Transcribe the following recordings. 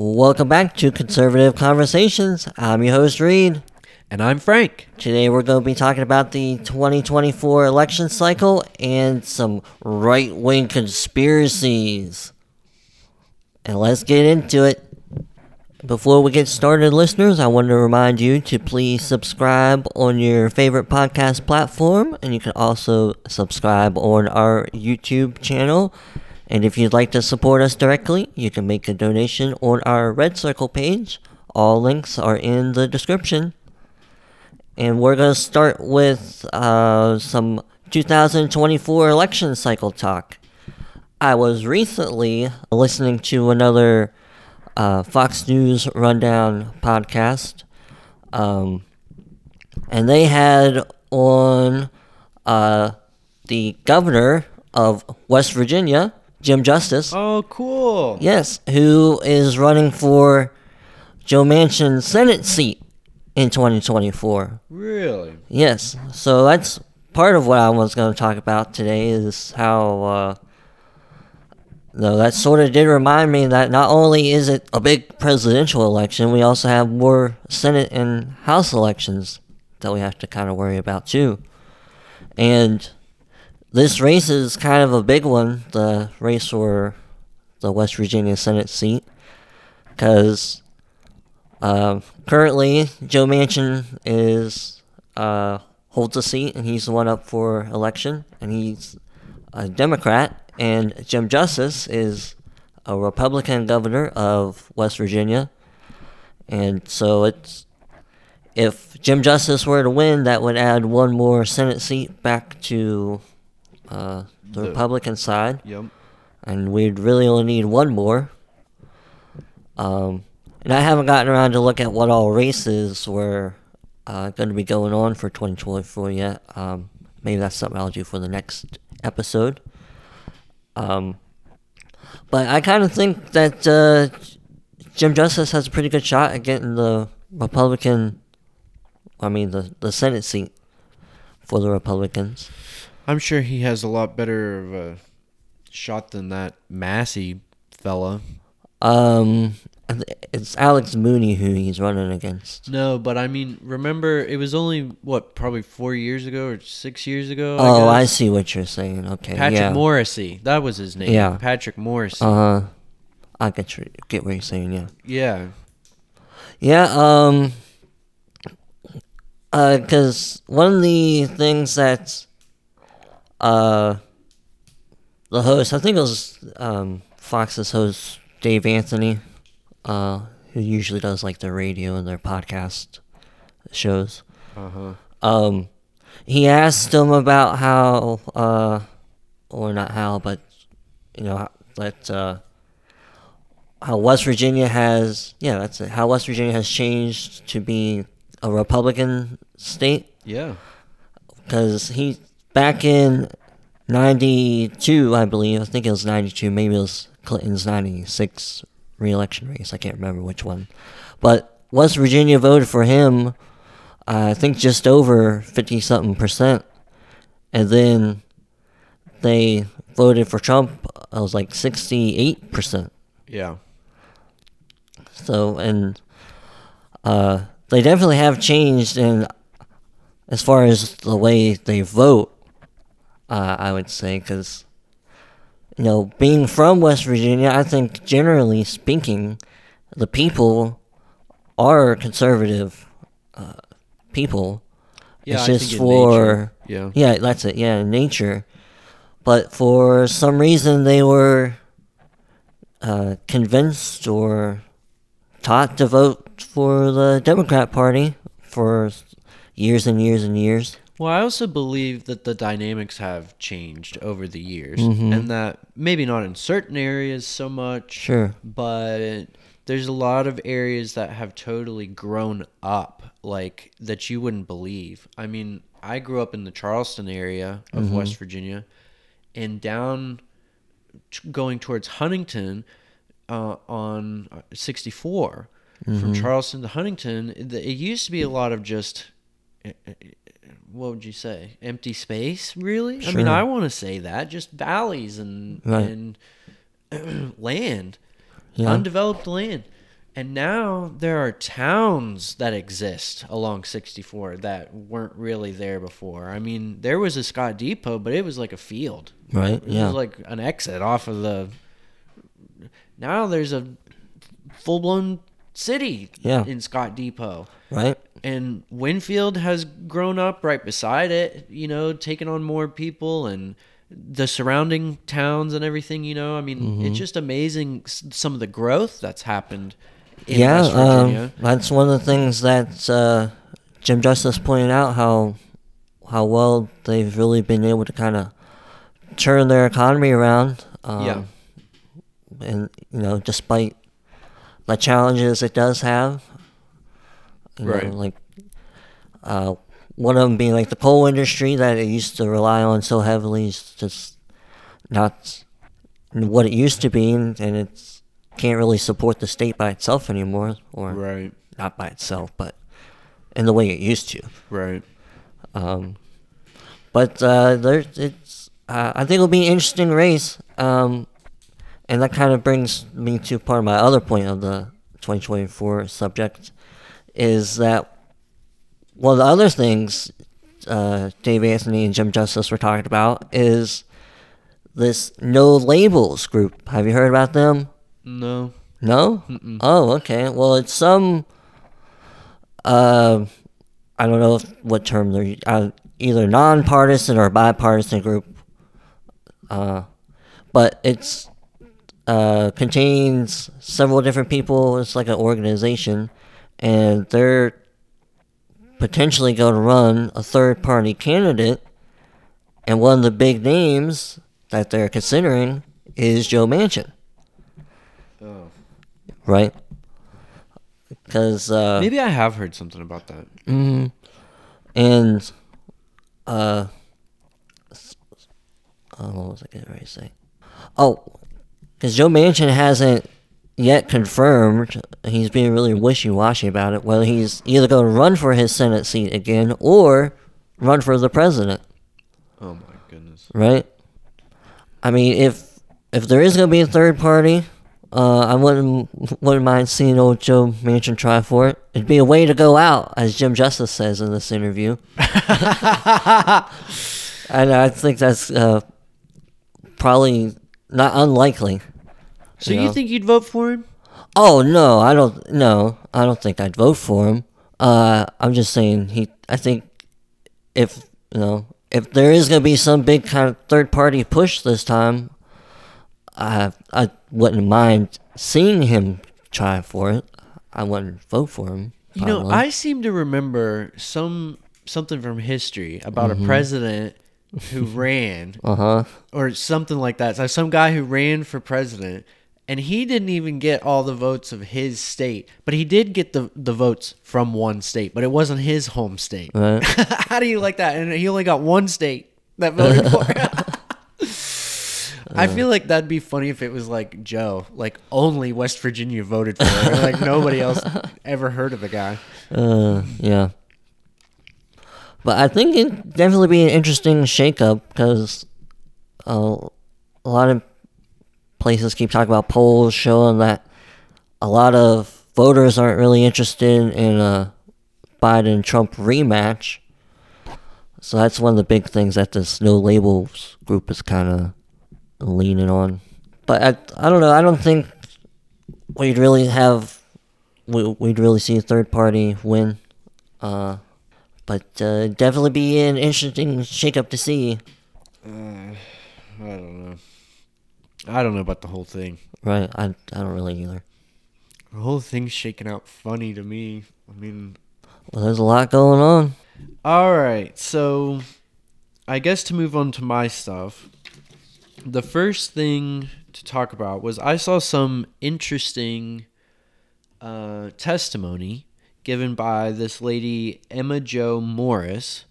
Welcome back to Conservative Conversations. I'm your host, Reid. And I'm Frank. Today we're going to be talking about the 2024 election cycle and some right wing conspiracies. And let's get into it. Before we get started, listeners, I want to remind you to please subscribe on your favorite podcast platform, and you can also subscribe on our YouTube channel. And if you'd like to support us directly, you can make a donation on our Red Circle page. All links are in the description. And we're going to start with uh, some 2024 election cycle talk. I was recently listening to another uh, Fox News Rundown podcast, um, and they had on uh, the governor of West Virginia, Jim Justice. Oh, cool. Yes, who is running for Joe Manchin's Senate seat in 2024. Really? Yes, so that's part of what I was going to talk about today is how, uh, though that sort of did remind me that not only is it a big presidential election, we also have more Senate and House elections that we have to kind of worry about too. And this race is kind of a big one, the race for the West Virginia Senate seat, because uh, currently Joe Manchin is uh, holds a seat and he's the one up for election, and he's a Democrat, and Jim Justice is a Republican governor of West Virginia, and so it's if Jim Justice were to win, that would add one more Senate seat back to uh, the, The- Republican side, Yep. and we'd really only need one more. Um, and I haven't gotten around to look at what all races were uh, going to be going on for 2024 yet. Um, maybe that's something I'll do for the next episode. Um, but I kind of think that uh, Jim Justice has a pretty good shot at getting the Republican, I mean, the, the Senate seat for the Republicans. I'm sure he has a lot better of a shot than that Massey fella. Um, it's Alex Mooney who he's running against. No, but I mean, remember, it was only, what, probably four years ago or six years ago? Oh, I guess? see what you're saying. Okay, Patrick yeah. Morrisey. That was his name. Yeah. Patrick Morrisey. Uh huh. I get you, get what you're saying. Yeah. yeah. Yeah. Um. Uh, because one of the things that, uh, the host, I think it was um Fox's host Dave Anthony, uh, who usually does like their radio and their podcast shows. Uh huh. um, he asked him about how, uh, or not how, but you know how- that uh, how West Virginia has, yeah, that's it. How West Virginia has changed to be a Republican state Yeah. because he back in '92, I believe. I think it was '92. Maybe it was Clinton's '96 reelection race. I can't remember which one, but West Virginia voted for him. Uh, I think just over fifty something percent, and then they voted for Trump. I was like sixty eight percent. Yeah. So and uh, they definitely have changed in as far as the way they vote. Uh, I would say because you know being from West Virginia, I think generally speaking, the people are conservative uh, people. Yeah, it's I just for yeah. yeah, that's it. Yeah, nature. But for some reason, they were uh, convinced or taught to vote for the Democrat Party for years and years and years. Well, I also believe that the dynamics have changed over the years, Mhm. and that maybe not in certain areas so much, Sure. but there's a lot of areas that have totally grown up, like that you wouldn't believe. I mean, I grew up in the Charleston area of West Virginia, and down t- going towards Huntington uh, on uh, 64 from Charleston to Huntington. It, used to be a lot of just uh, uh, what would you say? Empty space, really? I mean, I want to say that just valleys and Right. and land, Yeah. undeveloped land. And now there are towns that exist along 64 that weren't really there before. I mean, there was a Scott Depot, but it was like a field. Right. It Yeah. was like an exit off of the. Now there's a full blown city Yeah. in Scott Depot. right. And Winfield has grown up right beside it, you know, taking on more people and the surrounding towns and everything, you know. I mean, Mm-hmm. it's just amazing some of the growth that's happened in yeah. Um, that's one of the things that uh, Jim Justice pointed out how how well they've really been able to kind of turn their economy around. Um, Yeah. And you know, despite the challenges it does have, you know, like uh, one of them being like the coal industry that it used to rely on so heavily is just not what it used to be, and it can't really support the state by itself anymore, or Right, not by itself, but in the way it used to. right. Um, but uh, there, it's. Uh, I think it'll be an interesting race, um, and that kind of brings me to part of my other point of the 2024 subject, is that one of the other things uh, Dave Anthony and Jim Justice were talking about is this no labels group. Have you heard about them? No. No? Mm-mm. Oh, okay. Well, it's some. Uh, I don't know if, what term they're uh, either nonpartisan or bipartisan group. Uh, but it's uh, contains several different people. It's like an organization, and they're potentially going to run a third party candidate. And one of the big names that they're considering is Joe Manchin Oh. right? Because uh, Maybe I have heard something about that. mhm. and uh, uh, what was I getting ready to say? Oh, because Joe Manchin hasn't yet confirmed. He's being really wishy-washy about it. Whether he's either going to run for his Senate seat again or run for the president, Oh my goodness. right? I mean, if if there is going to be a third party, uh, I wouldn't wouldn't mind seeing old Joe Manchin try for it. It'd be a way to go out, as Jim Justice says in this interview. and I think that's uh, probably not unlikely. So You you know? think you'd vote for him? Oh no, I don't. No, I don't think I'd vote for him. Uh, I'm just saying he. I think if you know if there is gonna be some big kind of third party push this time, I I wouldn't mind seeing him try for it. I wouldn't vote for him. You know. I seem to remember some something from history about a president who ran Uh huh. or something like that. So some guy who ran for president and he didn't even get all the votes of his state, but he did get the the votes from one state, but it wasn't his home state. Right. How do you like that? And he only got one state that voted for him. I feel like that'd be funny if it was like Joe, like only West Virginia voted for him, like nobody else ever heard of the guy. Uh, yeah. But I think it'd definitely be an interesting shakeup because uh, a lot of places keep talking about polls showing that a lot of voters aren't really interested in a Biden Trump rematch. So that's one of the big things that this no labels group is kind of leaning on. But I, I don't know. I don't think we'd really have we, we'd really see a third party win. Uh, but uh, definitely be an interesting shakeup to see. I don't know. I don't know about the whole thing. Right? I, I don't really either. The whole thing's shaking out funny to me. I mean, Well, there's a lot going on. All right, so I guess to move on to my stuff, the first thing to talk about was I saw some interesting uh, testimony given by this lady Emma Jo Morris,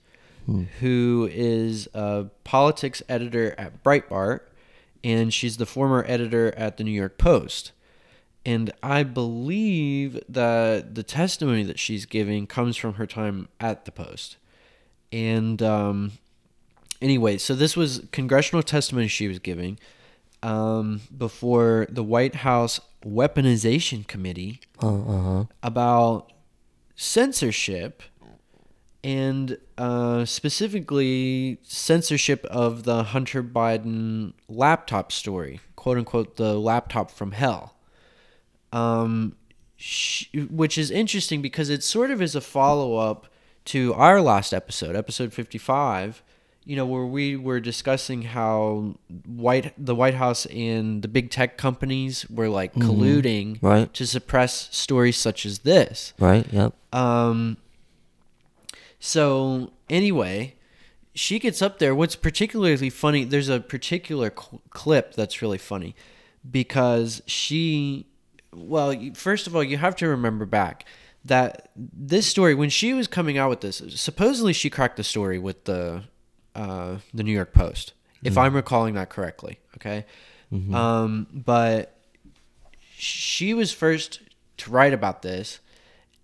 who is a politics editor at Breitbart, and she's the former editor at the New York Post. And I believe that the testimony that she's giving comes from her time at the Post. And um, anyway, so this was congressional testimony she was giving. um, before the White House Weaponization Committee Uh huh. about censorship and uh, specifically censorship of the Hunter Biden laptop story, quote unquote, the laptop from hell. Um, which is interesting because it sort of is a follow up to our last episode, episode 55, you know, where we were discussing how white the White House and the big tech companies were like colluding Right. to suppress stories such as this. Right. Yep. Um, so anyway, she gets up there. What's particularly funny, there's a particular cl- clip that's really funny because she, well, first of all, you have to remember back that this story when she was coming out with this, supposedly she cracked the story with the uh, the New York Post, if I'm recalling that correctly. Okay, um, but she was first to write about this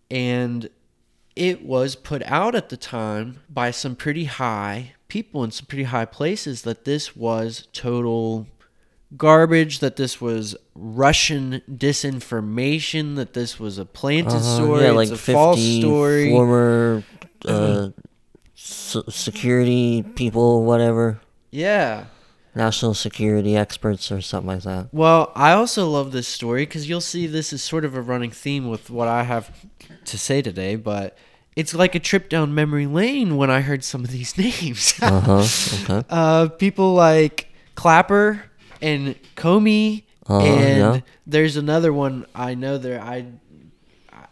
and it was put out at the time by some pretty high people in some pretty high places that this was total garbage that this was russian disinformation that this was a planted Uh-huh, story yeah, it's like a 50 false story. former uh, security people, whatever, yeah national security experts or something like that. Well, I also love this story because you'll see this is sort of a running theme with what I have to say today, but it's like a trip down memory lane when I heard some of these names. Uh huh. Okay. uh, people like Clapper and Comey, Uh, and yeah. there's another one I know there. I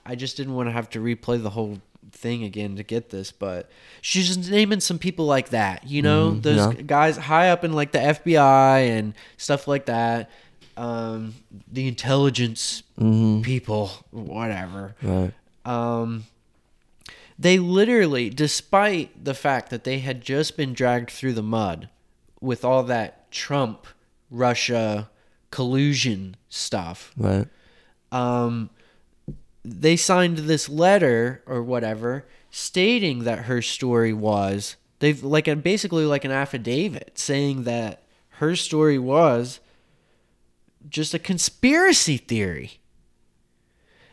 I just didn't want to have to replay the whole thing again to get this, but she's just naming some people like that. You know, those Mm-hmm. yeah. guys high up in like the FBI and stuff like that. Um, the intelligence Mm-hmm. people, whatever. Right. Um, they literally, despite the fact that they had just been dragged through the mud with all that Trump Russia collusion stuff, Right. um, they signed this letter or whatever stating that her story was they've like a, basically like an affidavit saying that her story was just a conspiracy theory.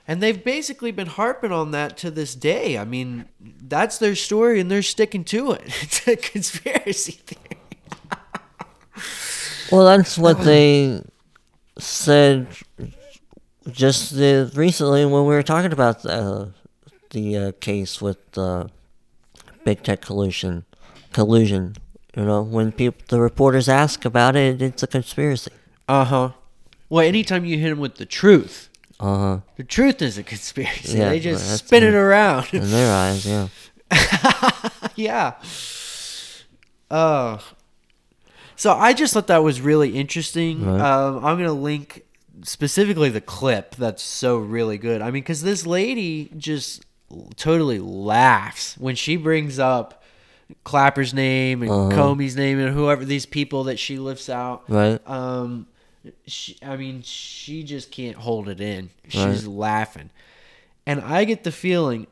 And they've basically been harping on that to this day. I mean, that's their story and they're sticking to it. It's a conspiracy theory. Well, that's what they said just the, recently when we were talking about uh, the uh, case with uh, big tech collusion. Collusion. You know, when people the reporters ask about it, it's a conspiracy. Uh huh. Well, anytime you hit them with the truth, Uh huh. the truth is a conspiracy. Yeah, they just spin it around. In their eyes, yeah. yeah. Uh, so I just thought that was really interesting. Right. Um, I'm gonna link specifically the clip that's so really good. I mean, because this lady just totally laughs when she brings up Clapper's name and Uh-huh. Comey's name and whoever these people that she lifts out. Right. Um, she, I mean, she just can't hold it in. She's Right. laughing, and I get the feeling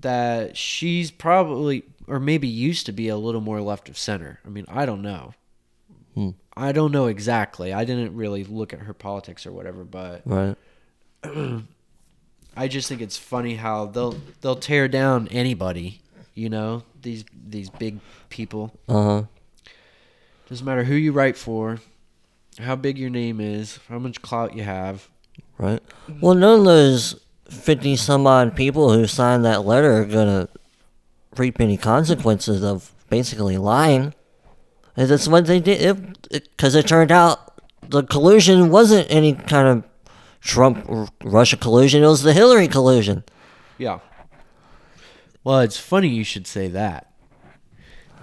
that she's probably, or maybe used to be, a little more left of center. I mean, I don't know. Hmm. I don't know exactly. I didn't really look at her politics or whatever, but Right. I just think it's funny how they'll they'll tear down anybody. You know, these these big people. Uh huh. Doesn't matter who you write for, how big your name is, how much clout you have. Right. Well, none of those fifty some odd people who signed that letter are gonna reap any consequences of basically lying. And that's what they did. Because it, turned out the collusion wasn't any kind of Trump Russia collusion. It was the Hillary collusion. Yeah. Well, it's funny you should say that.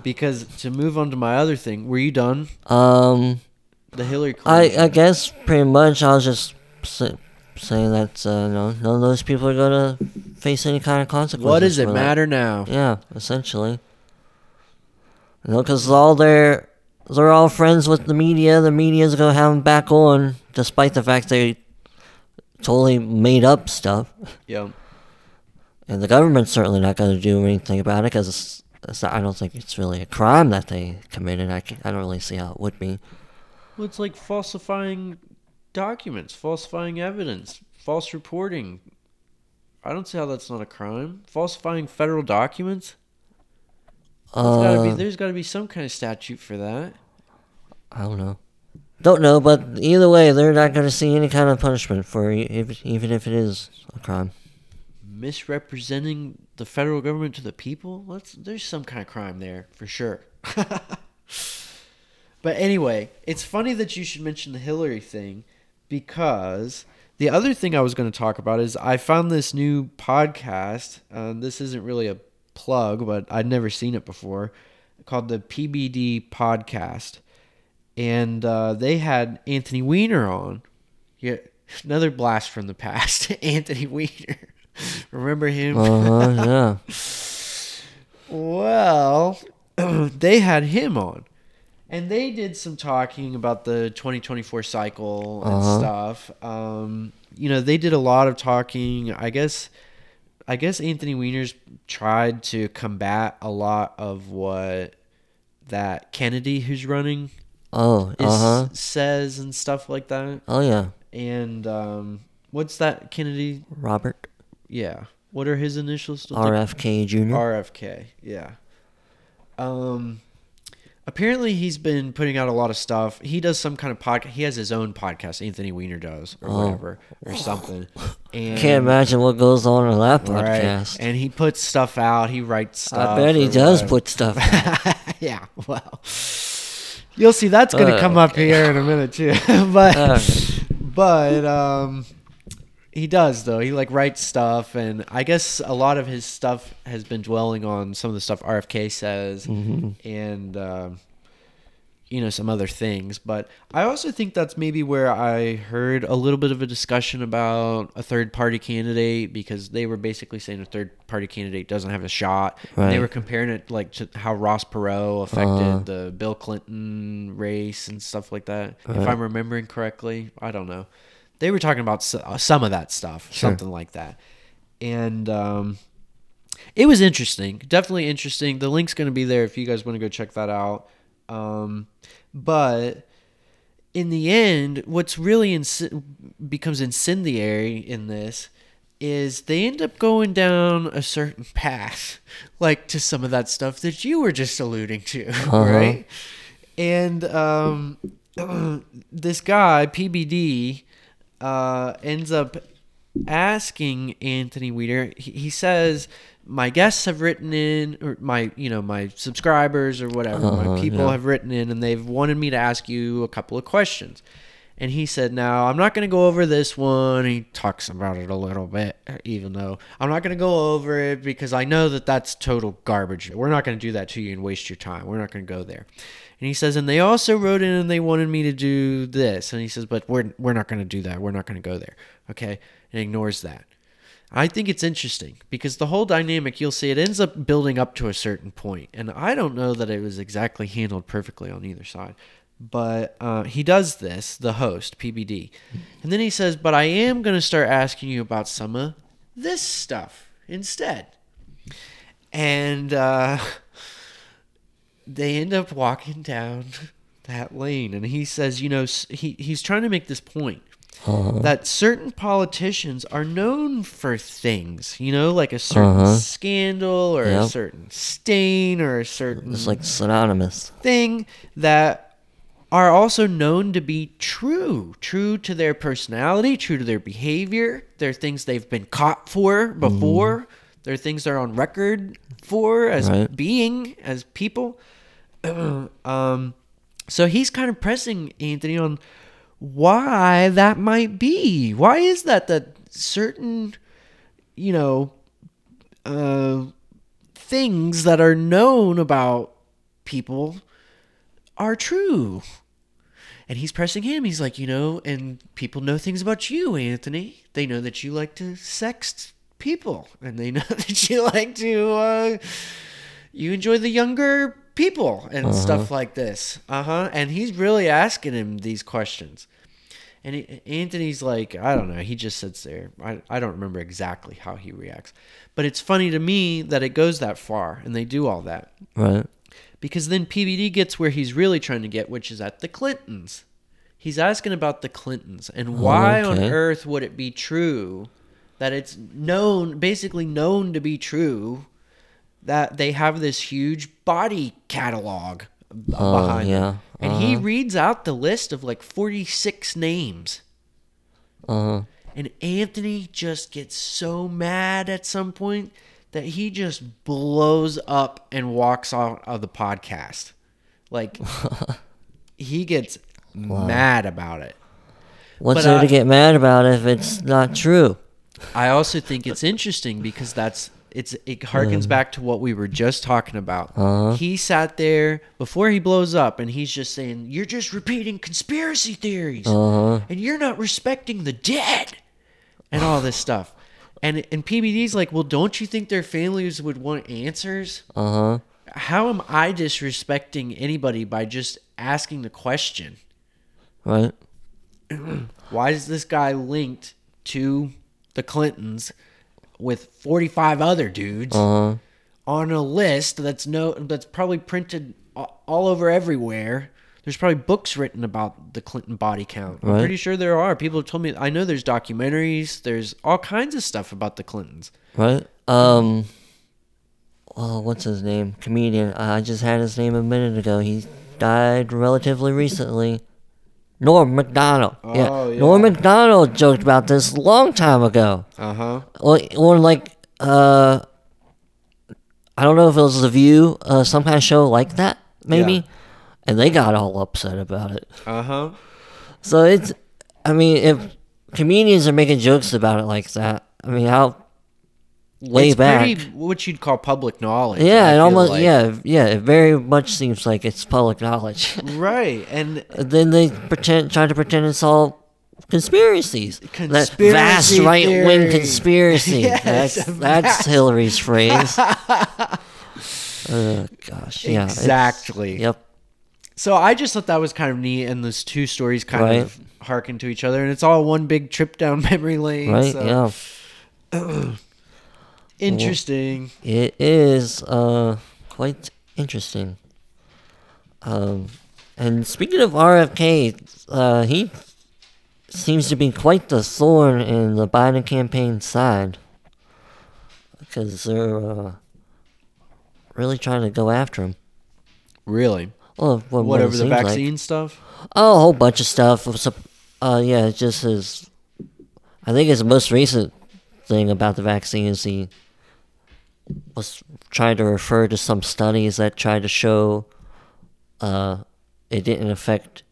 Because to move on to my other thing, were you done? Um, The Hillary I I guess pretty much I was just say, saying that uh, no, none of those people are gonna face any kind of consequences. what does it matter now? Yeah, essentially. You know, because all they're they're all friends with the media. The media's gonna have them back on, despite the fact they totally made up stuff. Yeah. And the government's certainly not gonna do anything about it because I don't think it's really a crime that they committed. I, I don't really see how it would be. Well, it's like falsifying documents, falsifying evidence, false reporting. I don't see how that's not a crime. Falsifying federal documents. There's gotta be, Uh, there's got to be some kind of statute for that. I don't know. Don't know, but either way, they're not going to see any kind of punishment for if, even if it is a crime. Misrepresenting the federal government to the people. Let's, there's some kind of crime there for sure. but anyway, it's funny that you should mention the Hillary thing because the other thing I was going to talk about is I found this new podcast. Uh, this isn't really a plug, but I'd never seen it before, called the PBD Podcast, and uh, they had Anthony Weiner on. Yeah, another blast from the past, Anthony Weiner. Remember him? Uh huh, yeah. Well, they had him on. And they did some talking about the 2024 cycle and Uh-huh. stuff. Um, you know, they did a lot of talking. I guess I guess Anthony Weiner's tried to combat a lot of what that Kennedy who's running Oh, is, uh huh. says and stuff like that. Oh, yeah. And um, what's that Kennedy? Robert Yeah. What are his initials? RFK Jr. RFK, yeah. Um, apparently he's been putting out a lot of stuff. He does some kind of podcast. He has his own podcast. Anthony Weiner does, or Oh. whatever, or something. And Can't imagine what goes on in that right, podcast. And he puts stuff out. He writes stuff. I bet he does whatever. put stuff. out. yeah. Well, you'll see. That's gonna come up here in a minute too. but Okay. but um he does though. He like writes stuff and i guess a lot of his stuff has been dwelling on some of the stuff rfk says and um you know some other things. But i also think that's maybe where i heard a little bit of a discussion about a third party candidate because they were basically saying a third party candidate doesn't have a shot. And they were comparing it like to how ross perot affected Uh-huh. the bill clinton race and stuff like that if i'm remembering correctly. I don't know they were talking about uh, some of that stuff Sure. something like that. And um it was interesting definitely interesting. The link's going to be there if you guys want to go check that out. Um but in the end what's really inc- becomes incendiary in this is they end up going down a certain path like to some of that stuff that you were just alluding to right? And um this guy pbd uh ends up asking Anthony Weiner. He, he says, "My guests have written in, or my you know my subscribers or whatever, Uh-huh, people yeah. have written in, and they've wanted me to ask you a couple of questions." And he said, "Now I'm not going to go over this one." He talks about it a little bit, even though I'm not going to go over it because I know that that's total garbage. We're not going to do that to you and waste your time. We're not going to go there. And he says, and they also wrote in and they wanted me to do this. And he says, but we're we're not going to do that. We're not going to go there. Okay, and ignores that. I think it's interesting because the whole dynamic, you'll see, it ends up building up to a certain point. and I don't know that it was exactly handled perfectly on either side. But uh, he does this, the host, PBD, and then he says, "But I am going to start asking you about some of this stuff instead." And uh, they end up walking down that lane, and he says, "You know, he he's trying to make this point." Uh-huh. that certain politicians are known for things, you know, like a certain Uh-huh. scandal or a certain stain or a certain It's like synonymous. thing that are also known to be true, true to their personality, true to their behavior. They're things they've been caught for before. They're things they're on record for as Right. being as people. um, so he's kind of pressing Anthony on why that might be. Why is that that certain, you know, uh, things that are known about people are true? And he's pressing him. He's like, you know, and people know things about you, Anthony. They know that you like to sext people, and they know that you like to, uh, you enjoy the younger people and stuff like this. Uh huh. And he's really asking him these questions. And he, Anthony's like, I don't know. He just sits there. I, I don't remember exactly how he reacts. But it's funny to me that it goes that far and they do all that. Right. Because then PBD gets where he's really trying to get, which is at the Clintons. He's asking about the Clintons and why on earth would it be true that it's known, basically known to be true, that they have this huge body catalog Oh, behind yeah. them. And he reads out the list of like 46 names. Uh-huh. And Anthony just gets so mad at some point that he just blows up and walks out of the podcast. Like he gets mad about it. what's But, there uh, to get mad about if it's not true? I also think it's interesting because that's it's it harkens back to what we were just talking about. Uh-huh. He sat there before he blows up and he's just saying, You're just repeating conspiracy theories. Uh-huh. And you're not respecting the dead and all this stuff. And and PBD's like, Well, don't you think their families would want answers? Uh huh. How am I disrespecting anybody by just asking the question? Right. Why is this guy linked to the Clintons with 45 other dudes Uh huh. on a list that's no that's probably printed all over everywhere? There's probably books written about the Clinton body count. I'm pretty sure there are. People have told me. I know there's documentaries. There's all kinds of stuff about the Clintons. Right. Um. Well, what's his name? Comedian. I just had his name a minute ago. He died relatively recently. Norm Macdonald. Oh, yeah. yeah. Norm Macdonald joked about this a long time ago. Uh huh. Or, or like, uh, I don't know if it was The View, uh, some kind of show like that, maybe. Yeah. And they got all upset about it. Uh huh. So it's, I mean, if comedians are making jokes about it like that, I mean, how way it's back. pretty what you'd call public knowledge. yeah, I it almost like. yeah, yeah, it very much seems like it's public knowledge. Right, and then they pretend try to pretend it's all conspiracies. that vast right wing conspiracy. Yes, that's that's Hillary's phrase. oh gosh, yeah. exactly. Yep. So I just thought that was kind of neat, and those two stories kind Right. of harken to each other, and it's all one big trip down memory lane. Right. so- Yeah. Interesting. It is uh quite interesting. Um, and speaking of RFK, uh, he seems to be quite the thorn in the Biden campaign side because they're uh, really trying to go after him. Really? Well, what, what Whatever the seems like. vaccine stuff. Oh, a whole bunch of stuff. Uh, yeah, just his. I think his most recent thing about the vaccine is he was trying to refer to some studies that tried to show uh, it didn't affect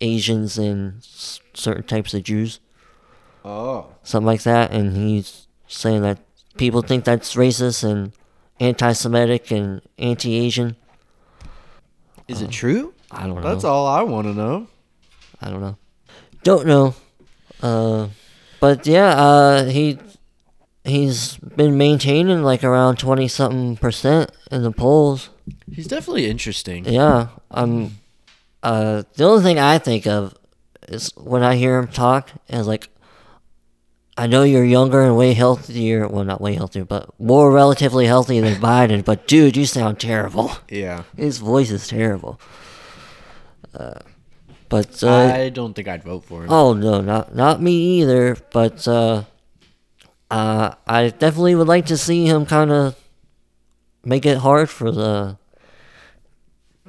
Asians and s- certain types of Jews, Oh. something like that. And he's saying that people think that's racist and anti-Semitic and anti-Asian. Is it true? I don't know. That's all I want to know. I don't know. Don't know. Uh, but yeah, uh, he he's been maintaining like around twenty something percent in the polls. He's definitely interesting. Yeah, um, uh, the only thing I think of is when I hear him talk is like, I know you're younger and way healthier. Well, not way healthier, but more relatively healthy than Biden. But dude, you sound terrible. Yeah. His voice is terrible. Uh, but uh, I don't think I'd vote for him. Oh no, not not me either. But uh, uh, I definitely would like to see him kind of make it hard for the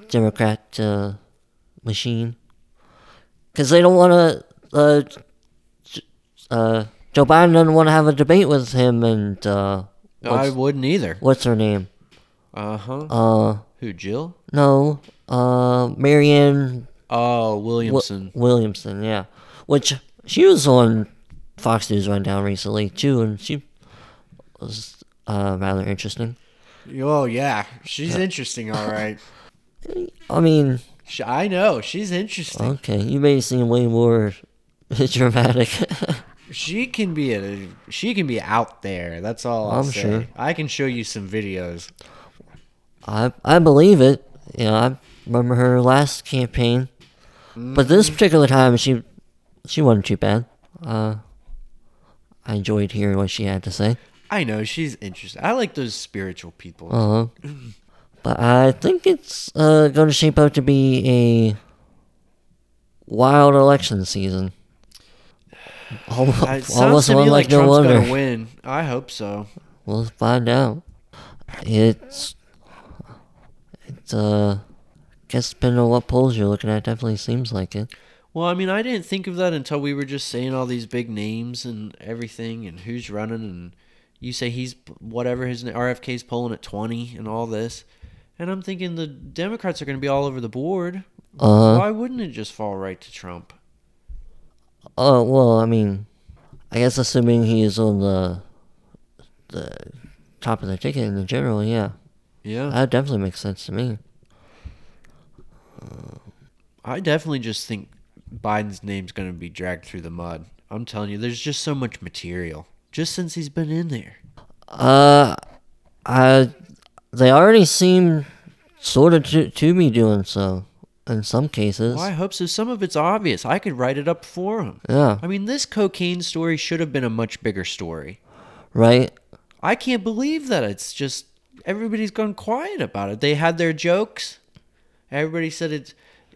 Democrat uh, machine, because they don't want to. Uh, uh, Joe Biden doesn't want to have a debate with him and uh, I wouldn't either. what's her name? Uh huh. Uh, Who, Jill? no, uh, Marianne Oh, Wi- Williamson. Williamson, yeah. Which she was on Fox News Rundown recently too, and she was uh, rather interesting. oh, yeah. She's interesting, all right. I mean, I know. She's interesting. okay, you may seem way more dramatic. She can be a she can be out there. That's all I'm say. sure. I can show you some videos. I I believe it. You know, I remember her last campaign, but this particular time she she wasn't too bad. Uh, I enjoyed hearing what she had to say. I know she's interesting. I like those spiritual people. Uh huh. But I think it's uh, going to shape out to be a wild election season. Almost, It sounds almost to one me like like no Trump's wonder. gonna win. I hope so. We'll find out. It's it's uh guess depending on what polls you're looking at, definitely seems like it. Well, I mean, I didn't think of that until we were just saying all these big names and everything, and who's running, and you say he's whatever his RFK's polling at twenty and all this, and I'm thinking the Democrats are going to be all over the board. Uh Why wouldn't it just fall right to Trump? oh well, I mean, I guess assuming he is on the the top of the ticket in the general, yeah, Yeah, that definitely makes sense to me. I definitely just think Biden's name's going to be dragged through the mud. I'm telling you, there's just so much material just since he's been in there. Uh, I they already seem sort of to, to be doing so in some cases. Well, I hope so. Some of it's obvious. I could write it up for him. Yeah, I mean, this cocaine story should have been a much bigger story. right. I can't believe that it's just everybody's gone quiet about it. They had their jokes. Everybody said it's,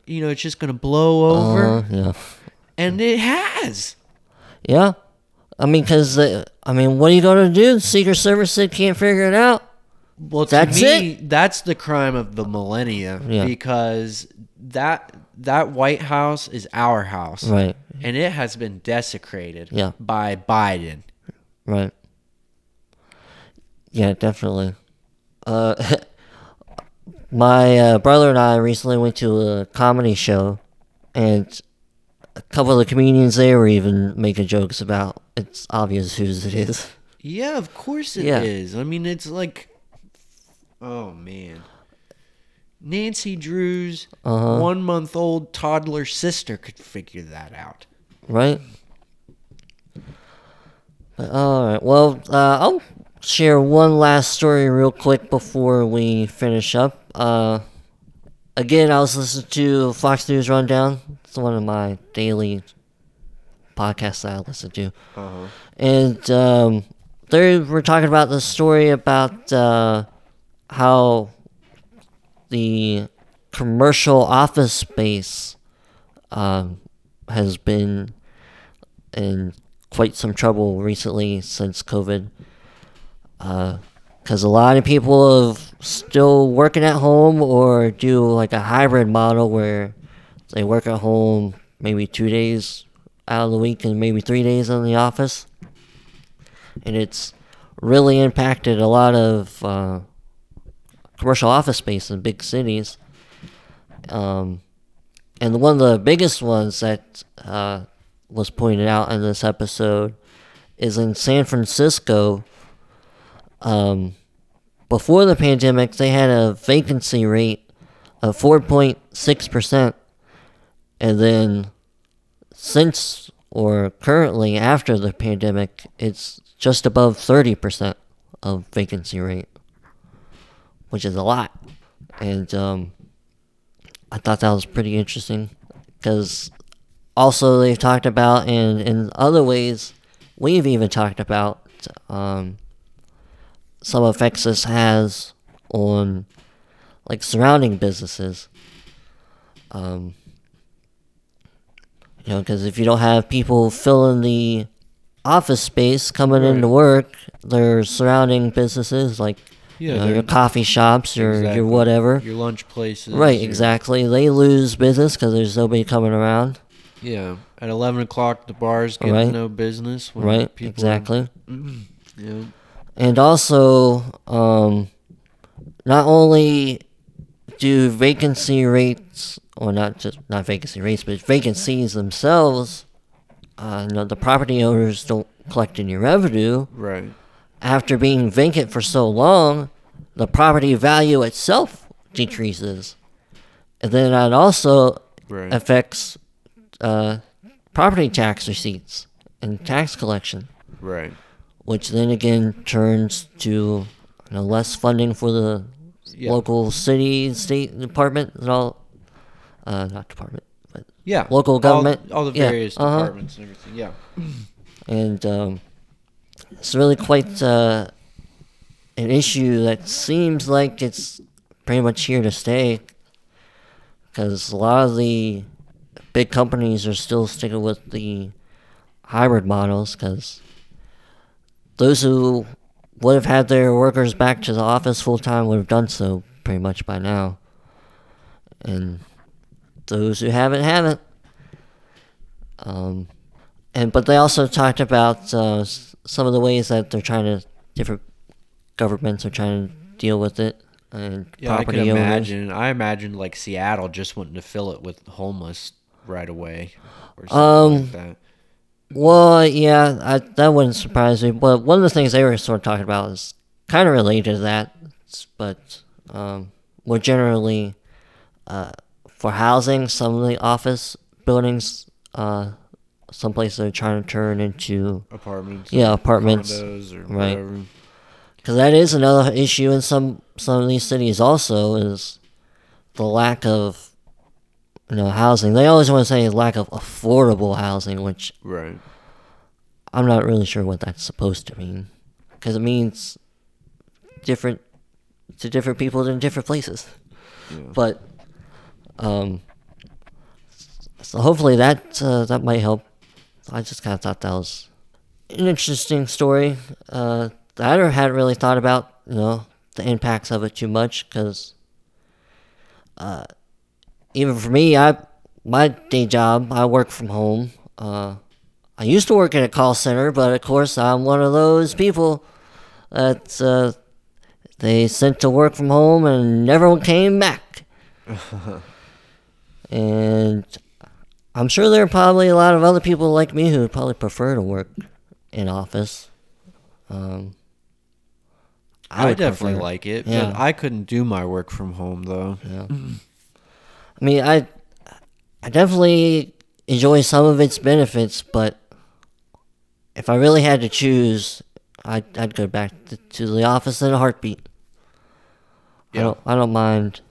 you know, it's just going to blow over, Uh, yeah. and it has. Yeah. I mean, because, I mean, what are you going to do? Secret Service said can't figure it out. Well, to That's me, that's the crime of the millennia Yeah. because that that White House is our house, Right. and it has been desecrated Yeah. by Biden. Right. Yeah, definitely. Uh, my uh, brother and I recently went to a comedy show, and a couple of the comedians there were even making jokes about it's obvious whose it is. Yeah, of course it is. Yeah. I mean, it's like, oh man, Nancy Drew's Uh-huh. one month old toddler sister could figure that out. right? But, all right. Well, uh, I'll share one last story real quick before we finish up. Uh, again, I was listening to Fox News Rundown. It's one of my daily podcasts that I listen to, Uh-huh. and um, they were talking about the story about uh, how the commercial office space um, has been in quite some trouble recently since COVID. Because a lot of people have still working at home or do like a hybrid model where they work at home maybe two days out of the week and maybe three days in the office. And it's really impacted a lot of uh, commercial office space in big cities. Um, and one of the biggest ones that uh, was pointed out in this episode is in San Francisco. Um, before the pandemic, they had a vacancy rate of 4.6%. And then since or currently after the pandemic, it's just above 30% of vacancy rate, which is a lot. And um, I thought that was pretty interesting because also they've talked about, and in other ways, we've even talked about um, some effects this has on like surrounding businesses. Um, you know, because if you don't have people filling the office space coming Right. into work, their surrounding businesses like Yeah, you know, your coffee shops or Exactly. your whatever. Your lunch places. Right, your- exactly. They lose business because there's nobody coming around. Yeah. At 11 o'clock, the bars get Right. no business. When Right, people are- exactly. yeah. And also, um, not only do vacancy rates, or not just not vacancy rates, but vacancies themselves, uh, you know, the property owners don't collect any revenue. Right. After being vacant for so long, the property value itself decreases, and then that also Right. affects uh, property tax receipts and tax collection. right. Which then again turns to you know, less funding for the Yeah. local city, state department, and all. Uh, not department, but Yeah. Local government. All, the Yeah, various uh-huh. departments and everything. Yeah. and um, it's really quite uh, an issue that seems like it's pretty much here to stay. Because a lot of the big companies are still sticking with the hybrid models because those who would have had their workers back to the office full time would have done so pretty much by now. And those who haven't haven't. Um, and but they also talked about uh, some of the ways that they're trying to different governments are trying to deal with it and Yeah, I property can owners. imagine. I imagine like Seattle just wanting to fill it with homeless right away, or something Um, like that. Well, yeah, I, that wouldn't surprise me. But one of the things they were sort of talking about is kind of related to that, but um, more generally, uh, for housing, some of the office buildings, uh, some places are trying to turn into Apartments. yeah apartments, or right. because that is another issue in some some of these cities. Also, is the lack of you know housing. They always want to say lack of affordable housing, which Right. I'm not really sure what that's supposed to mean, because it means different to different people in different places. Yeah. But um, so hopefully that uh, that might help. I just kind of thought that was an interesting story uh, that I hadn't really thought about. You know the impacts of it too much because uh, even for me, I my day job I work from home. Uh, I used to work in a call center, but of course I'm one of those people that uh, they sent to work from home and never came back. and I'm sure there are probably a lot of other people like me who would probably prefer to work in office. Um, I, would definitely prefer- like it, Yeah. but I couldn't do my work from home though. Yeah. I mean, I, I definitely enjoy some of its benefits, but if I really had to choose, I'd, I'd go back to, to the office in a heartbeat. I Yeah. don't, I don't mind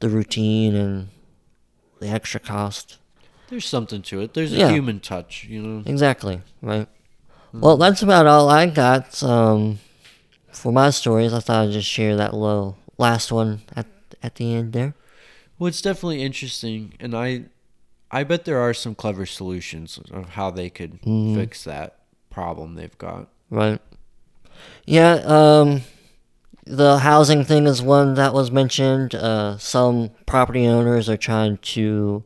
the routine and the extra cost. There's something to it. There's a Yeah. human touch, you know. Exactly, right? Well, that's about all I got um, for my stories. I thought I'd just share that little last one at at the end there. Well, it's definitely interesting, and I, I bet there are some clever solutions of how they could Mhm. fix that problem they've got. Right. Yeah, um the housing thing is one that was mentioned. Uh some property owners are trying to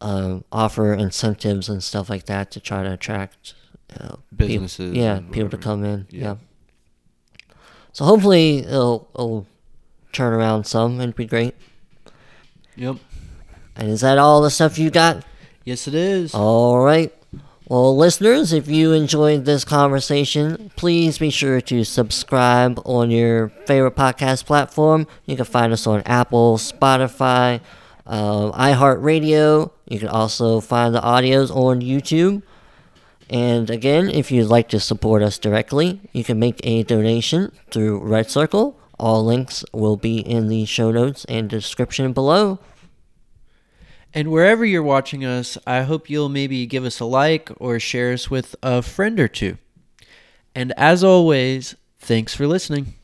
um offer incentives and stuff like that to try to attract uh, Businesses yeah, people to come in. Yeah. Yeah. So hopefully it'll, it'll turn around some and be great. Yep. And is that all the stuff you got? Yes, it is. All right. Well, listeners, if you enjoyed this conversation, please be sure to subscribe on your favorite podcast platform. You can find us on Apple, Spotify, uh, iHeartRadio. You can also find the audios on YouTube. And again, if you'd like to support us directly, you can make a donation through Red Circle. All links will be in the show notes and description below. And wherever you're watching us, I hope you'll maybe give us a like or share us with a friend or two. And as always, thanks for listening.